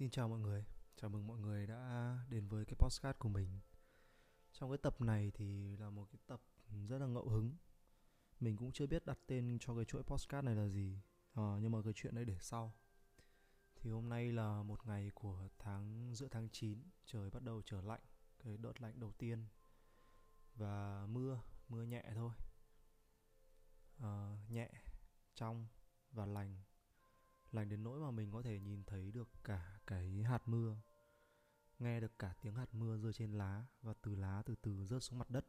Xin chào mọi người, chào mừng mọi người đã đến với cái podcast của mình. Trong cái tập này thì là một cái tập rất là ngẫu hứng. Mình cũng chưa biết đặt tên cho cái chuỗi podcast này là gì à, Nhưng mà cái chuyện đấy để sau. Thì hôm nay là một ngày của tháng giữa tháng 9 Trời bắt đầu trở lạnh, cái đợt lạnh đầu tiên. Và mưa, mưa nhẹ thôi. À, Nhẹ, trong và lành lành đến nỗi mà mình có thể nhìn thấy được cả cái hạt mưa. Nghe được cả tiếng hạt mưa rơi trên lá và từ lá từ từ rớt xuống mặt đất.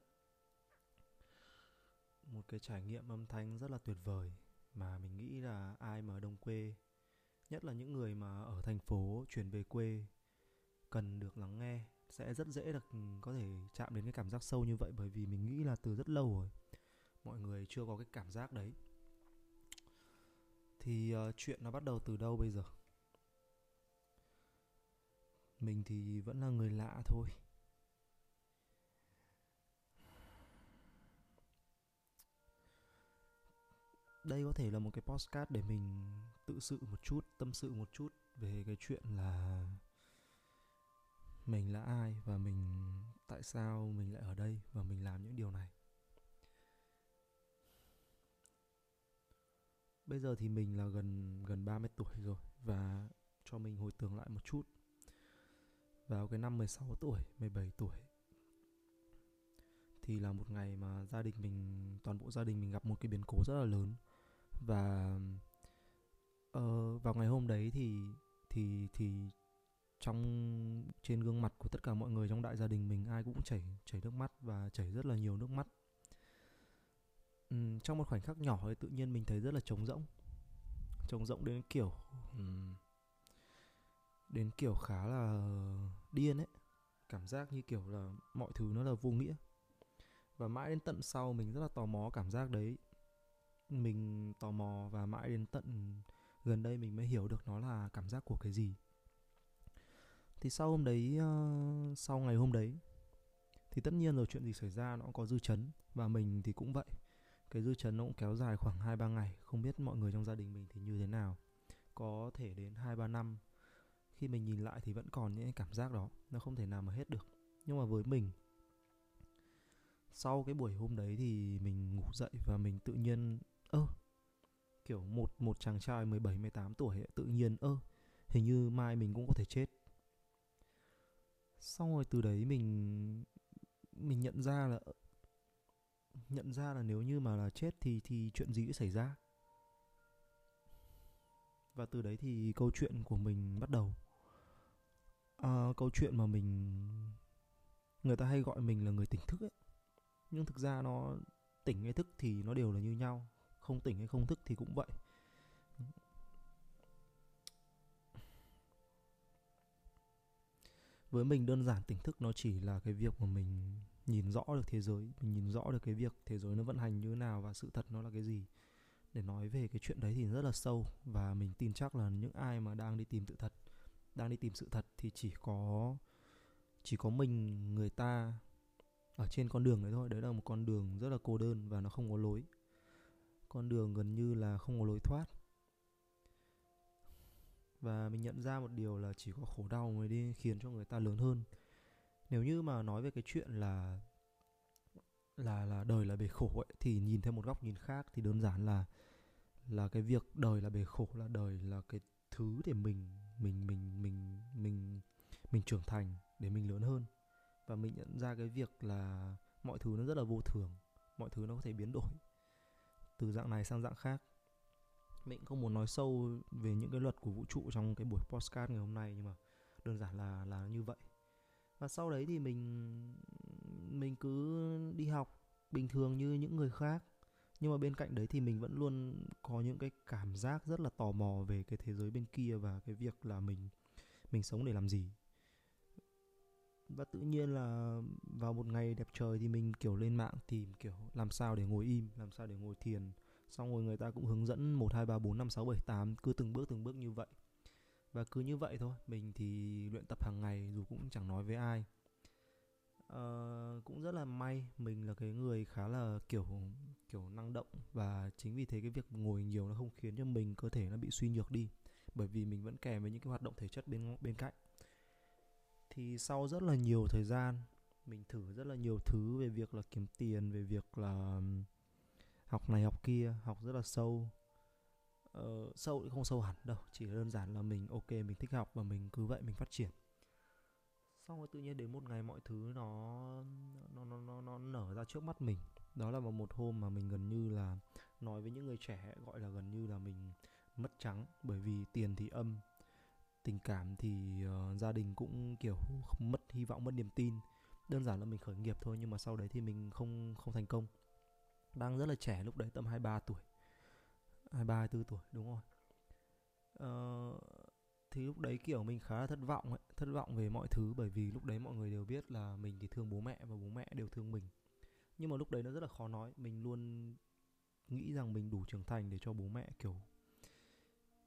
Một cái trải nghiệm âm thanh rất là tuyệt vời mà mình nghĩ là ai mà ở đông quê, nhất là những người mà ở thành phố chuyển về quê, cần được lắng nghe sẽ rất dễ được ừ, có thể chạm đến cái cảm giác sâu như vậy bởi vì mình nghĩ là từ rất lâu rồi. Mọi người chưa có cái cảm giác đấy thì uh, chuyện nó bắt đầu từ đâu bây giờ? Mình thì vẫn là người lạ thôi. Đây có thể là một cái postcard để mình tự sự một chút tâm sự một chút về cái chuyện là mình là ai và mình tại sao mình lại ở đây và mình làm những điều này. Bây giờ thì mình là gần gần 30 tuổi rồi và cho mình hồi tưởng lại một chút. Vào cái năm 16 tuổi, 17 tuổi thì là một ngày mà gia đình mình toàn bộ gia đình mình gặp một cái biến cố rất là lớn và uh, vào ngày hôm đấy thì thì thì trong trên gương mặt của tất cả mọi người trong đại gia đình mình ai cũng chảy chảy nước mắt và chảy rất là nhiều nước mắt Ừ, trong một khoảnh khắc nhỏ thì tự nhiên mình thấy rất là trống rỗng. Trống rỗng đến kiểu ừ, đến kiểu khá là điên ấy. Cảm giác như kiểu là mọi thứ nó là vô nghĩa. Và mãi đến tận sau mình rất là tò mò cảm giác đấy. Mình tò mò và mãi đến tận gần đây mình mới hiểu được nó là cảm giác của cái gì. Thì sau hôm đấy uh, sau ngày hôm đấy thì tất nhiên rồi chuyện gì xảy ra nó cũng có dư chấn. Và mình thì cũng vậy cái dư chấn nó cũng kéo dài khoảng 2 3 ngày, không biết mọi người trong gia đình mình thì như thế nào. Có thể đến 2 3 năm khi mình nhìn lại thì vẫn còn những cảm giác đó, nó không thể nào mà hết được. Nhưng mà với mình sau cái buổi hôm đấy thì mình ngủ dậy và mình tự nhiên ơ kiểu một một chàng trai 17 18 tuổi ấy, tự nhiên ơ hình như mai mình cũng có thể chết. Xong rồi từ đấy mình mình nhận ra là nhận ra là nếu như mà là chết thì thì chuyện gì sẽ xảy ra? Và từ đấy thì câu chuyện của mình bắt đầu. À, câu chuyện mà mình người ta hay gọi mình là người tỉnh thức ấy. Nhưng thực ra nó tỉnh hay thức thì nó đều là như nhau. Không tỉnh hay không thức thì cũng vậy. Với mình đơn giản tỉnh thức nó chỉ là cái việc mà mình nhìn rõ được thế giới, mình nhìn rõ được cái việc thế giới nó vận hành như thế nào và sự thật nó là cái gì. Để nói về cái chuyện đấy thì rất là sâu và mình tin chắc là những ai mà đang đi tìm sự thật, đang đi tìm sự thật thì chỉ có chỉ có mình, người ta ở trên con đường đấy thôi. Đấy là một con đường rất là cô đơn và nó không có lối. Con đường gần như là không có lối thoát. Và mình nhận ra một điều là chỉ có khổ đau mới đi khiến cho người ta lớn hơn nếu như mà nói về cái chuyện là là là đời là bể khổ ấy, thì nhìn theo một góc nhìn khác thì đơn giản là là cái việc đời là bể khổ là đời là cái thứ để mình mình mình mình mình mình trưởng thành để mình lớn hơn. Và mình nhận ra cái việc là mọi thứ nó rất là vô thường, mọi thứ nó có thể biến đổi từ dạng này sang dạng khác. Mình không muốn nói sâu về những cái luật của vũ trụ trong cái buổi podcast ngày hôm nay nhưng mà đơn giản là là như vậy và sau đấy thì mình mình cứ đi học bình thường như những người khác. Nhưng mà bên cạnh đấy thì mình vẫn luôn có những cái cảm giác rất là tò mò về cái thế giới bên kia và cái việc là mình mình sống để làm gì. Và tự nhiên là vào một ngày đẹp trời thì mình, kiểu, lên mạng tìm, kiểu, làm sao để ngồi im, làm sao để ngồi thiền. Xong rồi người ta cũng hướng dẫn một, hai, ba, bốn, năm, sáu, bảy, tám, cứ từng bước từng bước như vậy và cứ như vậy thôi mình thì luyện tập hàng ngày dù cũng chẳng nói với ai. Uh, cũng rất là may mình là cái người khá là kiểu kiểu năng động và chính vì thế cái việc ngồi nhiều nó không khiến cho mình cơ thể nó bị suy nhược đi bởi vì mình vẫn kèm với những cái hoạt động thể chất bên bên cạnh. Thì sau rất là nhiều thời gian mình thử rất là nhiều thứ về việc là kiếm tiền về việc là học này học kia học rất là sâu uh, sâu thì không sâu hẳn đâu chỉ đơn giản là mình ok mình thích học và mình cứ vậy mình phát triển. Xong rồi tự nhiên đến một ngày mọi thứ nó nó nó nó, nó nở ra trước mắt mình. Đó là vào một hôm mà mình gần như là nói với những người trẻ gọi là gần như là mình mất trắng. Bởi vì tiền thì âm tình cảm thì uh, gia đình cũng kiểu mất hy vọng mất niềm tin. Đơn giản là mình khởi nghiệp thôi nhưng mà sau đấy thì mình không không thành công. Đang rất là trẻ lúc đấy tầm 23 tuổi. 23 24 tuổi đúng rồi. Ờ, thì lúc đấy kiểu mình khá là thất vọng ấy, thất vọng về mọi thứ bởi vì lúc đấy mọi người đều biết là mình thì thương bố mẹ và bố mẹ đều thương mình. Nhưng mà lúc đấy nó rất là khó nói mình luôn nghĩ rằng mình đủ trưởng thành để cho bố mẹ kiểu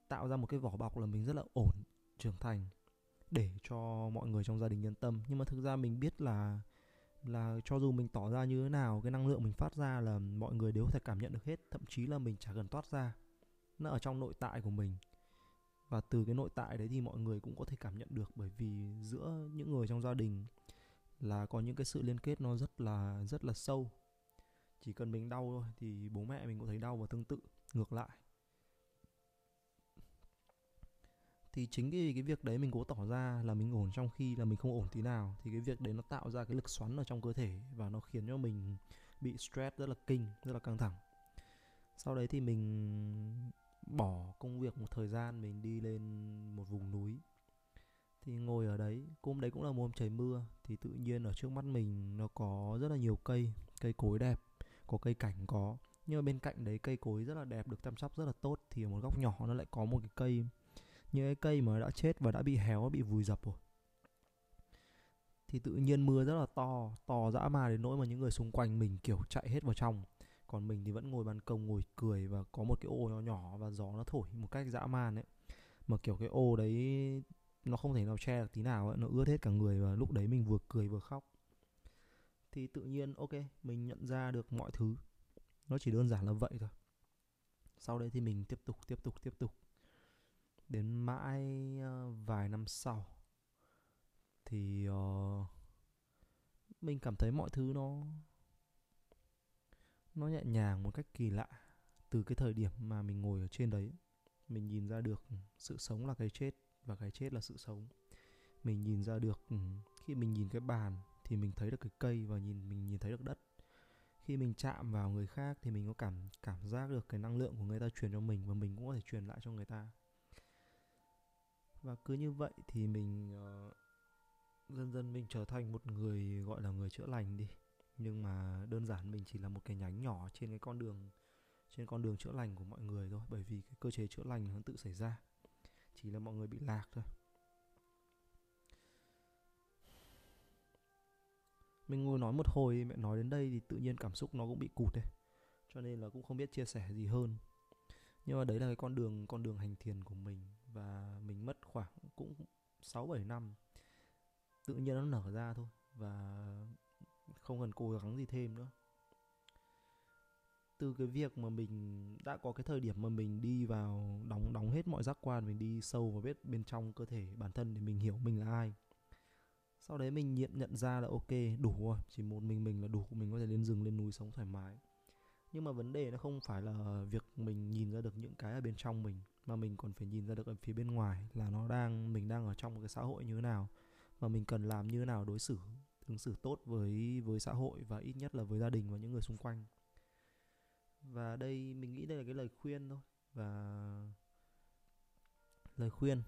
tạo ra một cái vỏ bọc là mình rất là ổn trưởng thành để cho mọi người trong gia đình yên tâm. Nhưng mà thực ra mình biết là là cho dù mình tỏ ra như thế nào, cái năng lượng mình phát ra là mọi người đều có thể cảm nhận được hết. Thậm chí là mình chả cần toát ra. Nó ở trong nội tại của mình. Và từ cái nội tại đấy thì mọi người cũng có thể cảm nhận được. Bởi vì giữa những người trong gia đình là có những cái sự liên kết nó rất là rất là sâu. Chỉ cần mình đau thôi thì bố mẹ mình cũng thấy đau và tương tự. Ngược lại thì chính cái cái việc đấy mình cố tỏ ra là mình ổn trong khi là mình không ổn tí nào. Thì cái việc đấy nó tạo ra cái lực xoắn ở trong cơ thể và nó khiến cho mình bị stress rất là kinh, rất là căng thẳng. Sau đấy thì mình bỏ công việc một thời gian, mình đi lên một vùng núi. Thì ngồi ở đấy hôm đấy cũng là một hôm trời mưa, thì tự nhiên ở trước mắt mình nó có rất là nhiều cây cây cối đẹp, có cây cảnh có. Nhưng mà bên cạnh đấy cây cối rất là đẹp, được chăm sóc rất là tốt, thì ở một góc nhỏ nó lại có một cái cây những cái cây mà đã chết và đã bị héo, bị vùi dập rồi. Thì tự nhiên mưa rất là to to dã man đến nỗi mà những người xung quanh mình, kiểu, chạy hết vào trong. Còn mình thì vẫn ngồi ban công, ngồi cười và có một cái ô nhỏ nhỏ và gió nó thổi một cách dã man ấy. Mà, kiểu, cái ô đấy nó không thể nào che được tí nào ấy, nó ướt hết cả người và lúc đấy mình vừa cười vừa khóc. Thì tự nhiên, ok, mình nhận ra được mọi thứ. Nó chỉ đơn giản là vậy thôi. Sau đấy thì mình tiếp tục tiếp tục tiếp tục đến mãi ờ, vài năm sau thì uh, mình cảm thấy mọi thứ nó nó nhẹ nhàng một cách kỳ lạ từ cái thời điểm mà mình ngồi ở trên đấy. Mình nhìn ra được sự sống là cái chết và cái chết là sự sống. Mình nhìn ra được ừ, khi mình nhìn cái bàn thì mình thấy được cái cây và nhìn mình nhìn thấy được đất. Khi mình chạm vào người khác thì mình có cảm cảm giác được cái năng lượng của người ta truyền cho mình và mình cũng có thể truyền lại cho người ta và cứ như vậy thì mình uh, dần dần mình trở thành một người gọi là người chữa lành đi. Nhưng mà đơn giản mình chỉ là một cái nhánh nhỏ trên cái con đường trên con đường chữa lành của mọi người thôi. Bởi vì cái cơ chế chữa lành nó tự xảy ra. Chỉ là mọi người bị lạc thôi. Mình ngồi nói một hồi mẹ nói đến đây thì tự nhiên cảm xúc nó cũng bị cụt đấy cho nên là cũng không biết chia sẻ gì hơn. Nhưng mà đấy là cái con đường con đường hành thiền của mình và mình mất khoảng cũng 6 7 năm. Tự nhiên nó nở ra thôi và không cần cố gắng gì thêm nữa. Từ cái việc mà mình, đã có cái thời điểm mà mình đi vào, đóng đóng hết mọi giác quan, mình đi sâu vào biết bên trong cơ thể bản thân để mình hiểu mình là ai. Sau đấy mình nhận nhận ra là ok, đủ rồi, chỉ một mình mình là đủ, mình có thể lên rừng, lên núi sống thoải mái nhưng mà vấn đề nó không phải là việc mình nhìn ra được những cái ở bên trong mình mà mình còn phải nhìn ra được ở phía bên ngoài là nó đang mình đang ở trong một cái xã hội như thế nào và mình cần làm như thế nào đối xử ứng xử tốt với với xã hội và ít nhất là với gia đình và những người xung quanh. Và đây mình nghĩ đây là cái lời khuyên thôi. Và lời khuyên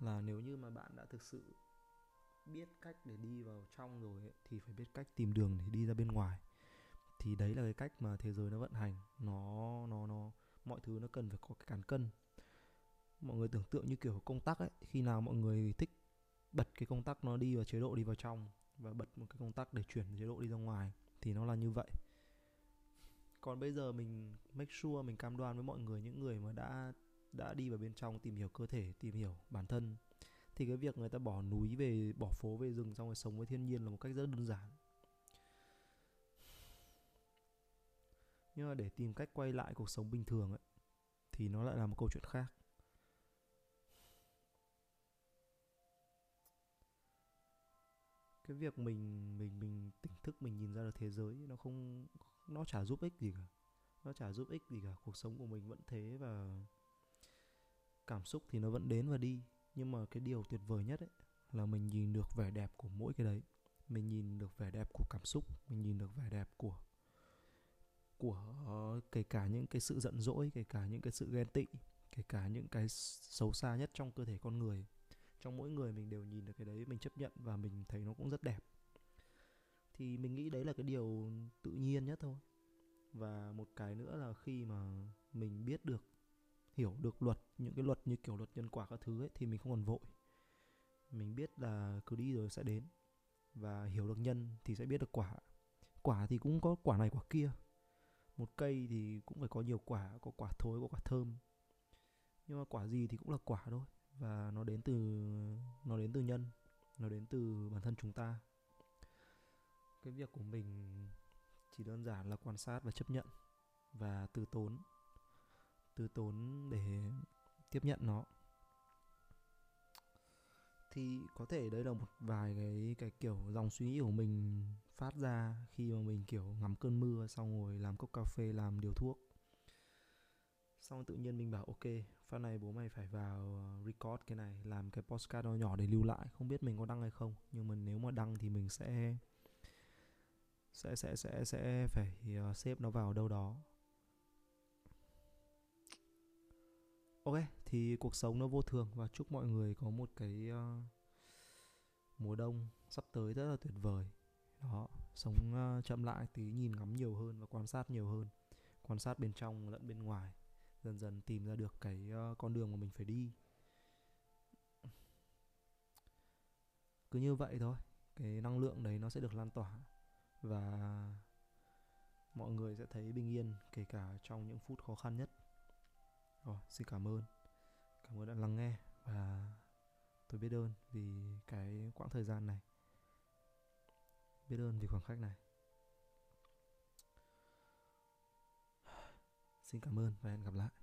là nếu như mà bạn đã thực sự biết cách để đi vào trong rồi ấy, thì phải biết cách tìm đường để đi ra bên ngoài thì đấy là cái cách mà thế giới nó vận hành. Nó nó nó, mọi thứ nó cần phải có cái cán cân. Mọi người tưởng tượng như kiểu công tắc ấy, khi nào mọi người thích bật cái công tắc nó đi vào chế độ đi vào trong và bật một cái công tắc để chuyển chế độ đi ra ngoài, thì nó là như vậy. Còn bây giờ mình make sure, mình cam đoan với mọi người, những người mà đã đã đi vào bên trong tìm hiểu cơ thể, tìm hiểu bản thân, thì cái việc người ta bỏ núi về, bỏ phố về rừng xong rồi sống với thiên nhiên là một cách rất đơn giản. nhưng mà để tìm cách quay lại cuộc sống bình thường ấy, thì nó lại là một câu chuyện khác. Cái việc mình mình mình tỉnh thức, mình nhìn ra được thế giới nó không, nó chả giúp ích gì cả. Nó chả giúp ích gì cả, cuộc sống của mình vẫn thế và cảm xúc thì nó vẫn đến và đi. Nhưng mà cái điều tuyệt vời nhất ấy, là mình nhìn được vẻ đẹp của mỗi cái đấy. Mình nhìn được vẻ đẹp của cảm xúc, mình nhìn được vẻ đẹp của của, kể cả những cái sự giận dỗi, kể cả những cái sự ghen tị, kể cả những cái xấu xa nhất trong cơ thể con người. Trong mỗi người mình đều nhìn được cái đấy, mình chấp nhận và mình thấy nó cũng rất đẹp. Thì mình nghĩ đấy là cái điều tự nhiên nhất thôi. Và một cái nữa là khi mà mình biết được, hiểu được luật, những cái luật như kiểu luật nhân quả các thứ ấy, thì mình không còn vội. Mình biết là cứ đi rồi sẽ đến. Và hiểu được nhân thì sẽ biết được quả. Quả thì cũng có quả này quả kia một cây thì cũng phải có nhiều quả, có quả thối, có quả thơm. Nhưng mà quả gì thì cũng là quả thôi, và nó đến từ, nó đến từ nhân, nó đến từ bản thân chúng ta. Cái việc của mình chỉ đơn giản là quan sát và chấp nhận và từ tốn từ tốn để tiếp nhận nó. Thì có thể đây là một vài cái cái kiểu dòng suy nghĩ của mình phát ra khi mà mình kiểu ngắm cơn mưa xong rồi làm cốc cà phê làm điều thuốc. Xong tự nhiên mình bảo ok phát này bố mày phải vào ờ, record cái này làm cái postcard nhỏ nhỏ để lưu lại không biết mình có đăng hay không. Nhưng mà nếu mà đăng thì mình sẽ sẽ sẽ sẽ sẽ phải ờ, xếp nó vào đâu đó. Ok thì cuộc sống nó vô thường và chúc mọi người có một cái uh, mùa đông sắp tới rất là tuyệt vời đó sống uh, chậm lại tí nhìn ngắm nhiều hơn và quan sát nhiều hơn quan sát bên trong lẫn bên ngoài dần dần tìm ra được cái uh, con đường mà mình phải đi. Cứ như vậy thôi cái năng lượng đấy nó sẽ được lan tỏa và mọi người sẽ thấy bình yên kể cả trong những phút khó khăn nhất. Rồi xin cảm ơn. Cảm ơn đã lắng nghe và tôi biết ơn vì cái quãng thời gian này biết ơn vì khoảng khách này. Xin cảm ơn và hẹn gặp lại.